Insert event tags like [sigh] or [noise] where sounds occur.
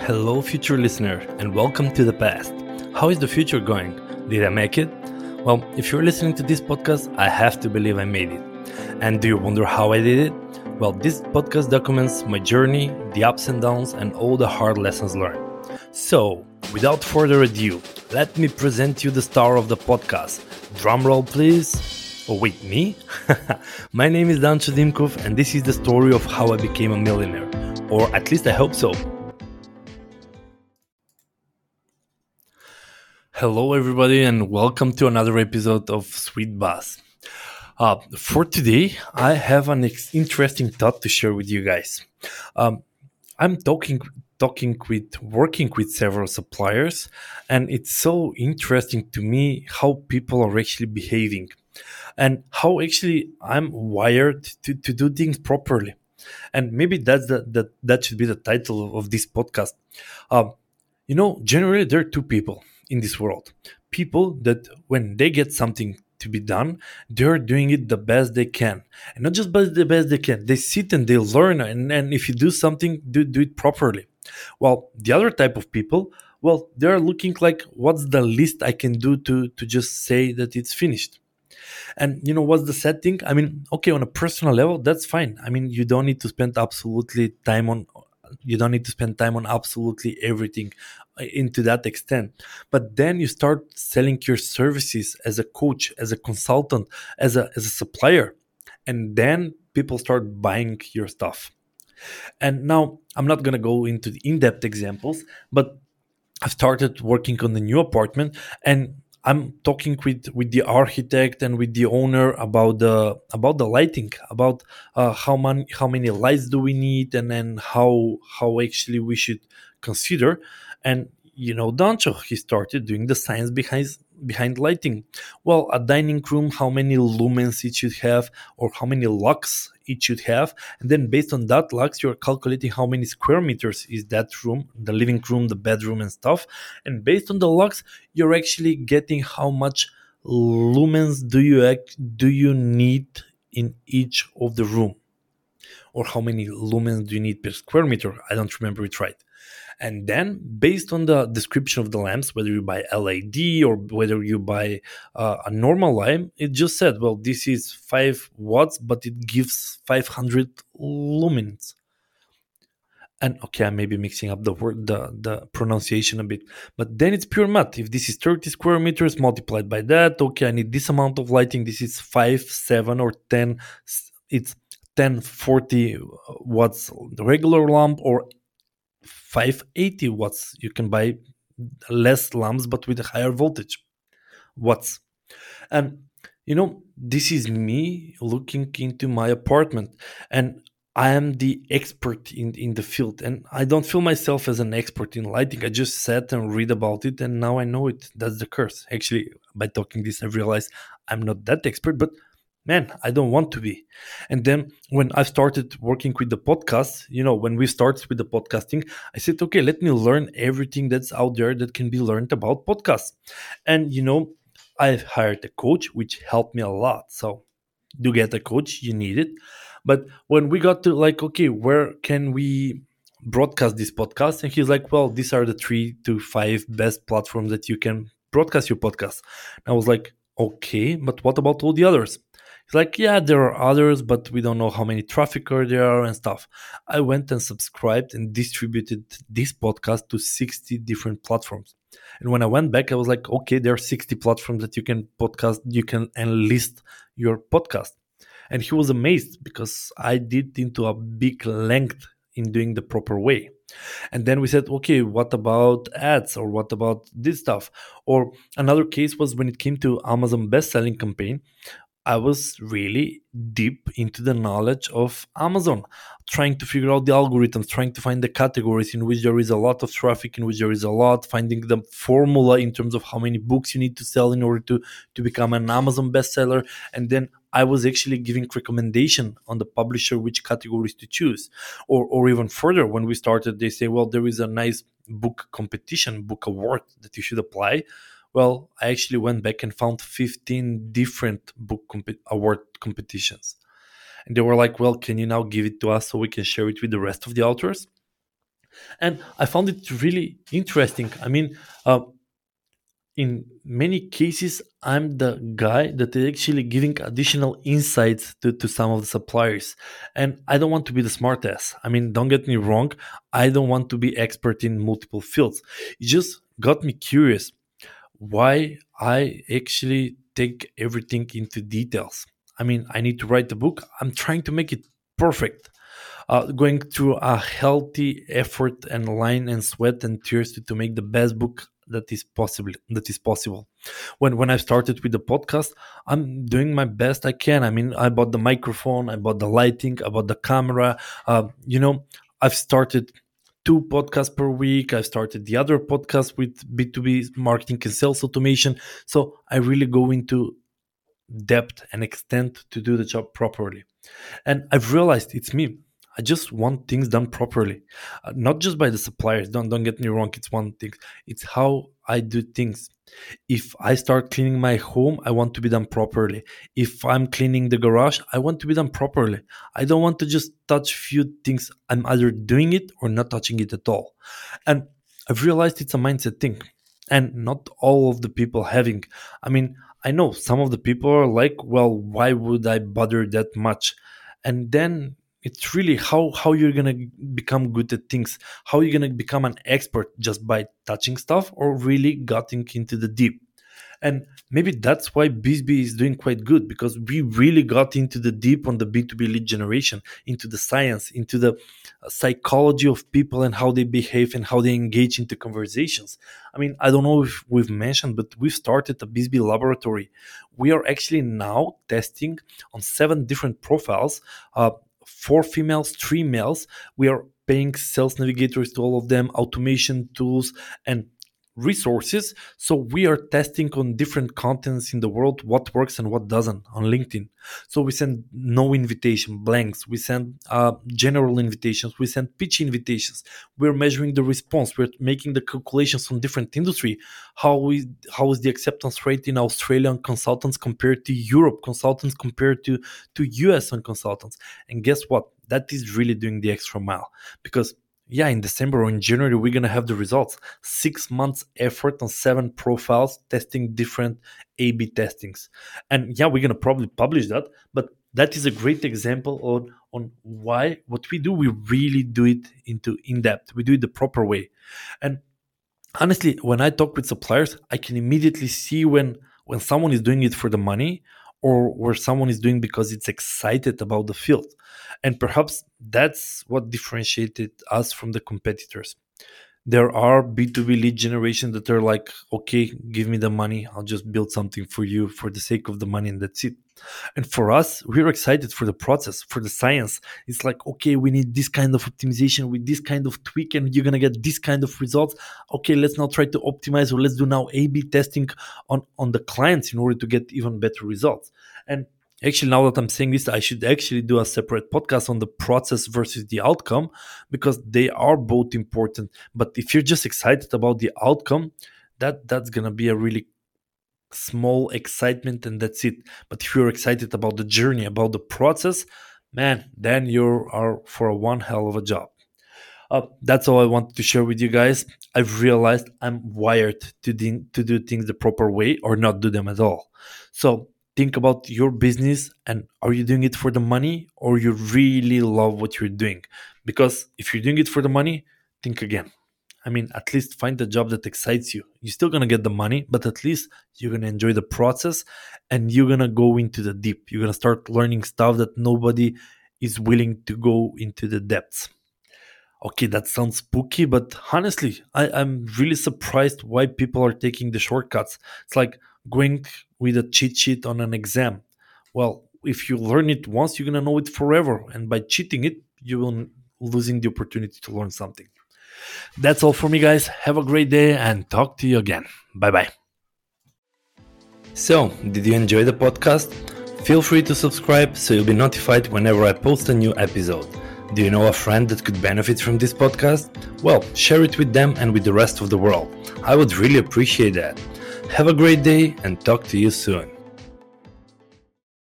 Hello, future listener, and welcome to the past. How is the future going? Did I make it? Well, if you're listening to this podcast, I have to believe I made it. And do you wonder how I did it? Well, this podcast documents my journey, the ups and downs, and all the hard lessons learned. So, without further ado, let me present you the star of the podcast. Drumroll, please. Oh, wait, me? [laughs] my name is Dan Dimkov, and this is the story of how I became a millionaire. Or at least I hope so. Hello, everybody, and welcome to another episode of Sweet Buzz. Uh, for today, I have an ex- interesting thought to share with you guys. Um, I'm talking talking with working with several suppliers, and it's so interesting to me how people are actually behaving, and how actually I'm wired to, to do things properly. And maybe that's the, that that should be the title of this podcast. Um, you know, generally there are two people in this world. People that when they get something to be done, they're doing it the best they can. And not just the best they can. They sit and they learn and, and if you do something, do, do it properly. Well, the other type of people, well, they're looking like what's the least I can do to to just say that it's finished. And you know what's the sad thing? I mean, okay, on a personal level, that's fine. I mean, you don't need to spend absolutely time on you don't need to spend time on absolutely everything uh, into that extent. But then you start selling your services as a coach as a consultant as a as a supplier and then people start buying your stuff. And now i'm not going to go into the in-depth examples but i've started working on the new apartment and I'm talking with with the architect and with the owner about the about the lighting, about uh, how many how many lights do we need, and then how how actually we should consider. And you know, Dancho, he started doing the science behind behind lighting. Well, a dining room, how many lumens it should have, or how many lux it should have, and then based on that lux, you're calculating how many square meters is that room, the living room, the bedroom, and stuff. And based on the lux, you're actually getting how much lumens do you act, do you need in each of the room, or how many lumens do you need per square meter? I don't remember it right. And then, based on the description of the lamps, whether you buy LED or whether you buy uh, a normal lamp, it just said, well, this is 5 watts, but it gives 500 lumens. And okay, I may be mixing up the word, the, the pronunciation a bit, but then it's pure math. If this is 30 square meters multiplied by that, okay, I need this amount of lighting. This is 5, 7, or 10. It's 10, 40 watts regular lamp or 580 watts. You can buy less lamps but with a higher voltage watts. And you know, this is me looking into my apartment and I am the expert in, in the field and I don't feel myself as an expert in lighting. I just sat and read about it and now I know it. That's the curse. Actually, by talking this, I realized I'm not that expert, but man, I don't want to be. And then when I started working with the podcast, you know, when we started with the podcasting, I said, okay, let me learn everything that's out there that can be learned about podcasts. And, you know, I've hired a coach, which helped me a lot. So do get a coach, you need it. But when we got to like, okay, where can we broadcast this podcast? And he's like, well, these are the three to five best platforms that you can broadcast your podcast. And I was like, okay, but what about all the others? He's like, yeah, there are others, but we don't know how many trafficker there are and stuff. I went and subscribed and distributed this podcast to 60 different platforms. And when I went back, I was like, okay, there are 60 platforms that you can podcast, you can enlist your podcast. And he was amazed because I did into a big length in doing the proper way. And then we said, okay, what about ads or what about this stuff? Or another case was when it came to Amazon best selling campaign. I was really deep into the knowledge of Amazon, trying to figure out the algorithms, trying to find the categories in which there is a lot of traffic, in which there is a lot, finding the formula in terms of how many books you need to sell in order to, to become an Amazon bestseller. And then I was actually giving recommendation on the publisher which categories to choose. Or, or even further, when we started, they say, well, there is a nice book competition, book award that you should apply well, I actually went back and found 15 different book comp- award competitions. And they were like, well, can you now give it to us so we can share it with the rest of the authors? And I found it really interesting. I mean, uh, in many cases, I'm the guy that is actually giving additional insights to, to some of the suppliers. And I don't want to be the smartass. I mean, don't get me wrong. I don't want to be expert in multiple fields. It just got me curious why I actually take everything into details. I mean, I need to write the book. I'm trying to make it perfect. Uh, going through a healthy effort and line and sweat and tears to, to make the best book that is possible that is possible when when i started with the podcast i'm doing my best i can i mean i bought the microphone i bought the lighting i bought the camera uh, you know i've started two podcasts per week. I started the other podcast with b2b marketing and sales automation. So i really go into depth and extent to do the job properly. And i've realized it's me I just want things done properly, uh, not just by the suppliers. Don't don't get me wrong. It's one thing. It's how I do things. If I start cleaning my home, I want to be done properly. If I'm cleaning the garage, I want to be done properly. I don't want to just touch few things. I'm either doing it or not touching it at all. And I've realized it's a mindset thing, and not all of the people having. I mean, I know some of the people are like, well, why would I bother that much? And then it's really how how you're gonna become good at things how you're gonna become an expert just by touching stuff or really getting into the deep and maybe that's why BizzBee is doing quite good because we really got into the deep on the B2B lead generation, into the science, into the uh, psychology of people and how they behave and how they engage into conversations. I mean, I don't know if we've mentioned, but we've started a BizzBee laboratory. We are actually now testing on seven different profiles. Uh, four females, three males. We are paying sales navigators to all of them, automation tools, and resources. So we are testing on different contents in the world what works and what doesn't on LinkedIn. So we send no invitation blanks. We send uh, general invitations. We send pitch invitations. We're measuring the response. We're making the calculations on different industry. How is how is the acceptance rate in Australian consultants compared to Europe consultants compared to to US on consultants? And guess what? That is really doing the extra mile because yeah, in December or in January, we're going to have the results. Six months effort on seven profiles testing different A B testings. And yeah, we're going to probably publish that, but that is a great example on, on why what we do, we really do it into in depth. We do it the proper way. And honestly, when I talk with suppliers, I can immediately see when when someone is doing it for the money or where someone is doing because it's excited about the field. And perhaps that's what differentiated us from the competitors. There are B2B lead generation that are like, okay, give me the money. I'll just build something for you for the sake of the money, and that's it. And for us, we're excited for the process, for the science. It's like, okay, we need this kind of optimization with this kind of tweak, and you're gonna get this kind of results. Okay, let's now try to optimize, or let's do now A/B testing on on the clients in order to get even better results. And actually now that i'm saying this i should actually do a separate podcast on the process versus the outcome because they are both important but if you're just excited about the outcome that that's gonna be a really small excitement and that's it but if you're excited about the journey about the process man then you are for one hell of a job uh, that's all I wanted to share with you guys. I've realized I'm wired to, de- to do things the proper way or not do them at all. So think about your business and are you doing it for the money or you really love what you're doing? Because if you're doing it for the money think again. I mean at least find a job that excites you. You're still going to get the money but at least you're going to enjoy the process and you're going to go into the deep. You're going to start learning stuff that nobody is willing to go into the depths okay that sounds spooky but honestly I, i'm really surprised why people are taking the shortcuts it's like going with a cheat sheet on an exam. Well, if you learn it once, you're gonna know it forever, and by cheating it, you will losing the opportunity to learn something. That's all for me, guys. Have a great day and talk to you again. Bye bye. So, did you enjoy the podcast? Feel free to subscribe so you'll be notified whenever I post a new episode. Do you know a friend that could benefit from this podcast? Well, share it with them and with the rest of the world. I would really appreciate that. Have a great day and talk to you soon.